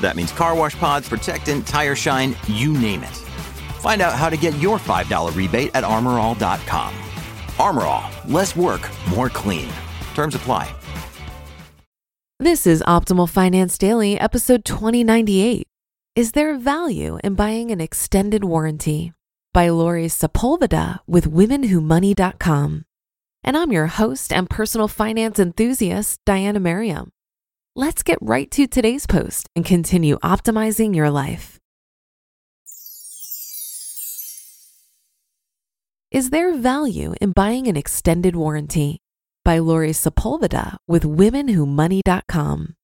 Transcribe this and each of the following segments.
That means car wash pods, protectant, tire shine, you name it. Find out how to get your $5 rebate at armorall.com. Armor All, less work, more clean. Terms apply. This is Optimal Finance Daily, episode 2098. Is there value in buying an extended warranty? By Lori Sepulveda with WomenWhoMoney.com. And I'm your host and personal finance enthusiast, Diana Merriam. Let's get right to today's post and continue optimizing your life. Is there value in buying an extended warranty? By Lori Sepulveda with WomenWhoMoney.com.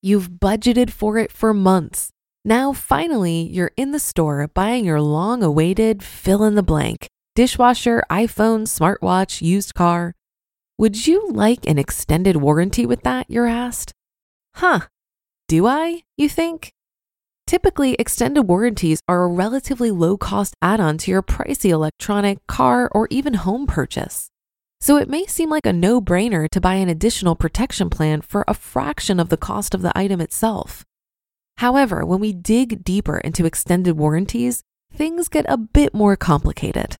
You've budgeted for it for months. Now, finally, you're in the store buying your long awaited fill in the blank dishwasher, iPhone, smartwatch, used car. Would you like an extended warranty with that? You're asked. Huh, do I, you think? Typically, extended warranties are a relatively low cost add on to your pricey electronic, car, or even home purchase. So it may seem like a no brainer to buy an additional protection plan for a fraction of the cost of the item itself. However, when we dig deeper into extended warranties, things get a bit more complicated.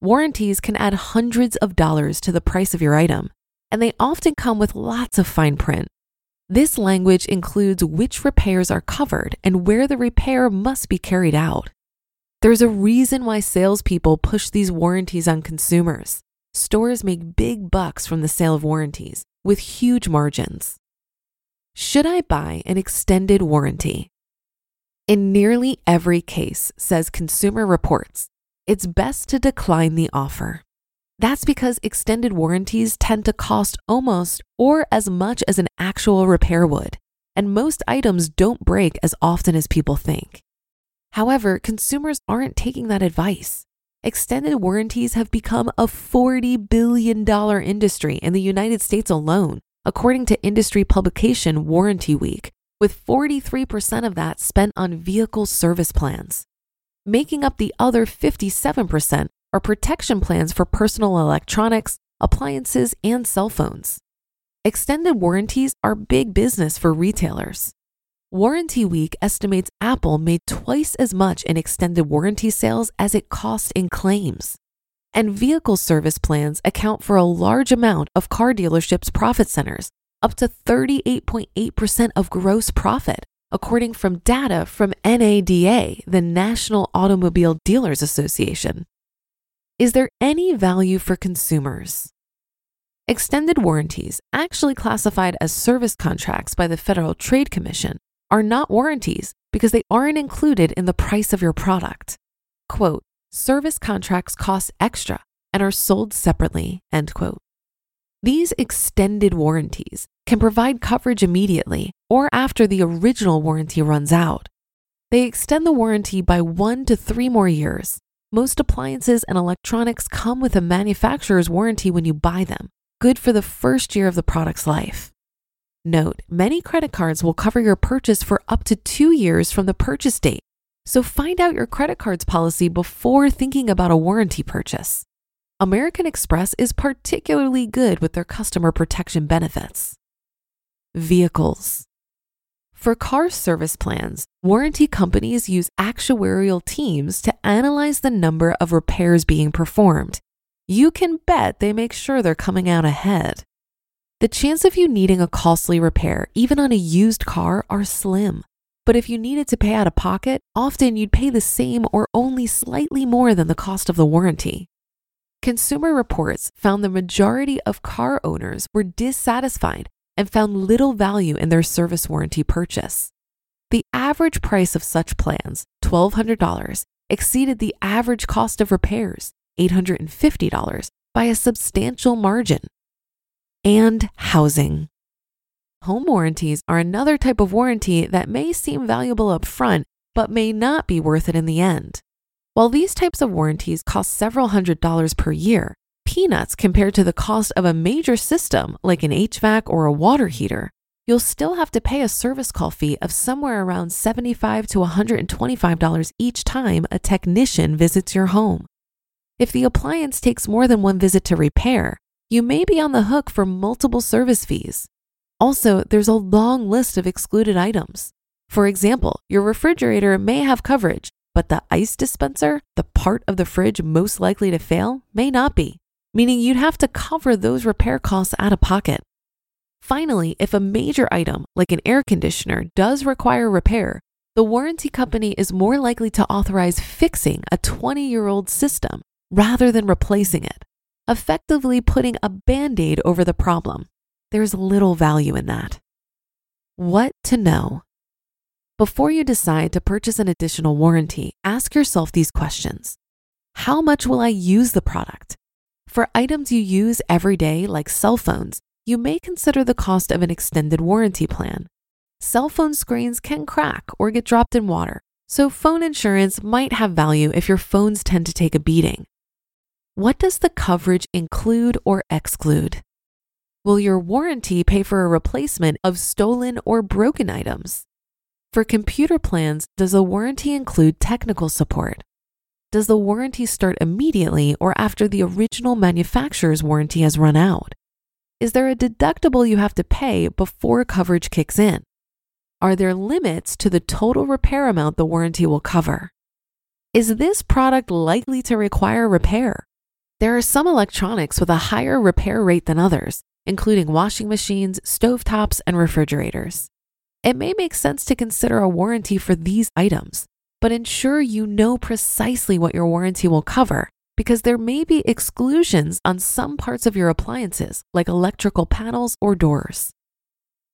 Warranties can add hundreds of dollars to the price of your item, and they often come with lots of fine print. This language includes which repairs are covered and where the repair must be carried out. There's a reason why salespeople push these warranties on consumers. Stores make big bucks from the sale of warranties with huge margins. Should I buy an extended warranty? In nearly every case, says Consumer Reports, it's best to decline the offer. That's because extended warranties tend to cost almost or as much as an actual repair would, and most items don't break as often as people think. However, consumers aren't taking that advice. Extended warranties have become a $40 billion industry in the United States alone, according to industry publication Warranty Week, with 43% of that spent on vehicle service plans. Making up the other 57% are protection plans for personal electronics, appliances, and cell phones. Extended warranties are big business for retailers. Warranty Week estimates Apple made twice as much in extended warranty sales as it cost in claims. And vehicle service plans account for a large amount of car dealerships' profit centers, up to 38.8% of gross profit, according from data from NADA, the National Automobile Dealers Association. Is there any value for consumers? Extended warranties, actually classified as service contracts by the Federal Trade Commission, are not warranties because they aren't included in the price of your product. Quote, service contracts cost extra and are sold separately, end quote. These extended warranties can provide coverage immediately or after the original warranty runs out. They extend the warranty by one to three more years. Most appliances and electronics come with a manufacturer's warranty when you buy them, good for the first year of the product's life. Note, many credit cards will cover your purchase for up to two years from the purchase date, so find out your credit card's policy before thinking about a warranty purchase. American Express is particularly good with their customer protection benefits. Vehicles. For car service plans, warranty companies use actuarial teams to analyze the number of repairs being performed. You can bet they make sure they're coming out ahead. The chance of you needing a costly repair, even on a used car, are slim. But if you needed to pay out of pocket, often you'd pay the same or only slightly more than the cost of the warranty. Consumer Reports found the majority of car owners were dissatisfied and found little value in their service warranty purchase. The average price of such plans, $1,200, exceeded the average cost of repairs, $850, by a substantial margin. And housing. Home warranties are another type of warranty that may seem valuable up front, but may not be worth it in the end. While these types of warranties cost several hundred dollars per year, peanuts compared to the cost of a major system like an HVAC or a water heater, you'll still have to pay a service call fee of somewhere around 75 to $125 each time a technician visits your home. If the appliance takes more than one visit to repair, you may be on the hook for multiple service fees. Also, there's a long list of excluded items. For example, your refrigerator may have coverage, but the ice dispenser, the part of the fridge most likely to fail, may not be, meaning you'd have to cover those repair costs out of pocket. Finally, if a major item, like an air conditioner, does require repair, the warranty company is more likely to authorize fixing a 20 year old system rather than replacing it, effectively putting a band aid over the problem. There's little value in that. What to know? Before you decide to purchase an additional warranty, ask yourself these questions How much will I use the product? For items you use every day, like cell phones, you may consider the cost of an extended warranty plan. Cell phone screens can crack or get dropped in water, so phone insurance might have value if your phones tend to take a beating. What does the coverage include or exclude? Will your warranty pay for a replacement of stolen or broken items? For computer plans, does the warranty include technical support? Does the warranty start immediately or after the original manufacturer's warranty has run out? Is there a deductible you have to pay before coverage kicks in? Are there limits to the total repair amount the warranty will cover? Is this product likely to require repair? There are some electronics with a higher repair rate than others, including washing machines, stovetops, and refrigerators. It may make sense to consider a warranty for these items, but ensure you know precisely what your warranty will cover because there may be exclusions on some parts of your appliances, like electrical panels or doors.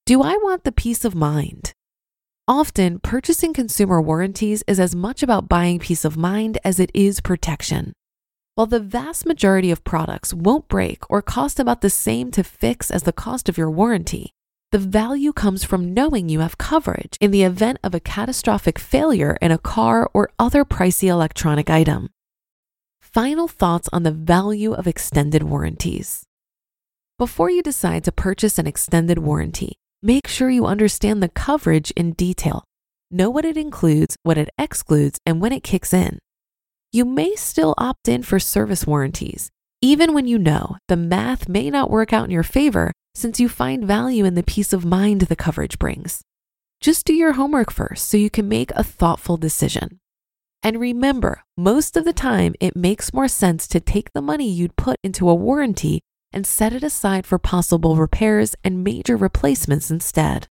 Do I want the peace of mind? Often, purchasing consumer warranties is as much about buying peace of mind as it is protection. While the vast majority of products won't break or cost about the same to fix as the cost of your warranty, the value comes from knowing you have coverage in the event of a catastrophic failure in a car or other pricey electronic item. Final thoughts on the value of extended warranties. Before you decide to purchase an extended warranty, make sure you understand the coverage in detail. Know what it includes, what it excludes, and when it kicks in. You may still opt in for service warranties, even when you know the math may not work out in your favor since you find value in the peace of mind the coverage brings. Just do your homework first so you can make a thoughtful decision. And remember, most of the time, it makes more sense to take the money you'd put into a warranty and set it aside for possible repairs and major replacements instead.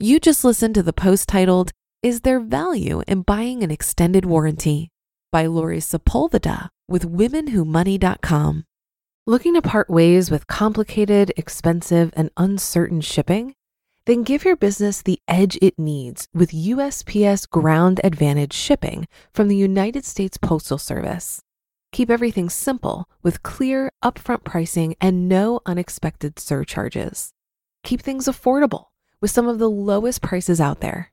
You just listened to the post titled, Is There Value in Buying an Extended Warranty? by Lori Sepulveda with WomenWhoMoney.com. Looking to part ways with complicated, expensive, and uncertain shipping? Then give your business the edge it needs with USPS Ground Advantage shipping from the United States Postal Service. Keep everything simple with clear, upfront pricing and no unexpected surcharges. Keep things affordable with some of the lowest prices out there.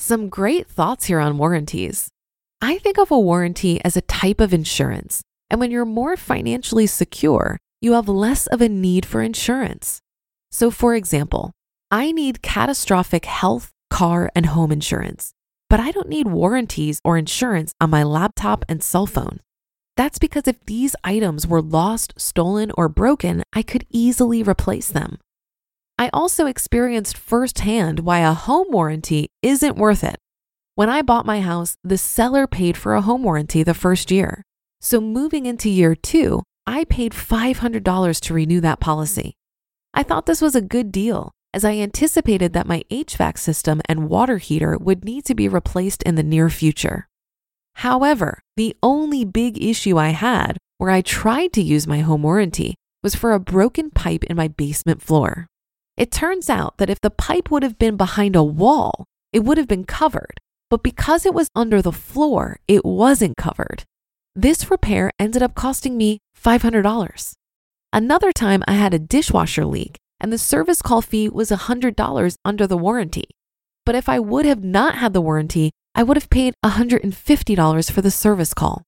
Some great thoughts here on warranties. I think of a warranty as a type of insurance, and when you're more financially secure, you have less of a need for insurance. So, for example, I need catastrophic health, car, and home insurance, but I don't need warranties or insurance on my laptop and cell phone. That's because if these items were lost, stolen, or broken, I could easily replace them. I also experienced firsthand why a home warranty isn't worth it. When I bought my house, the seller paid for a home warranty the first year. So moving into year two, I paid $500 to renew that policy. I thought this was a good deal as I anticipated that my HVAC system and water heater would need to be replaced in the near future. However, the only big issue I had where I tried to use my home warranty was for a broken pipe in my basement floor. It turns out that if the pipe would have been behind a wall, it would have been covered, but because it was under the floor, it wasn't covered. This repair ended up costing me $500. Another time, I had a dishwasher leak and the service call fee was $100 under the warranty. But if I would have not had the warranty, I would have paid $150 for the service call.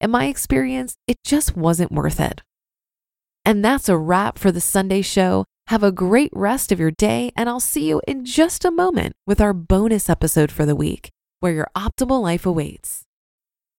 In my experience, it just wasn't worth it. And that's a wrap for the Sunday show. Have a great rest of your day, and I'll see you in just a moment with our bonus episode for the week, where your optimal life awaits.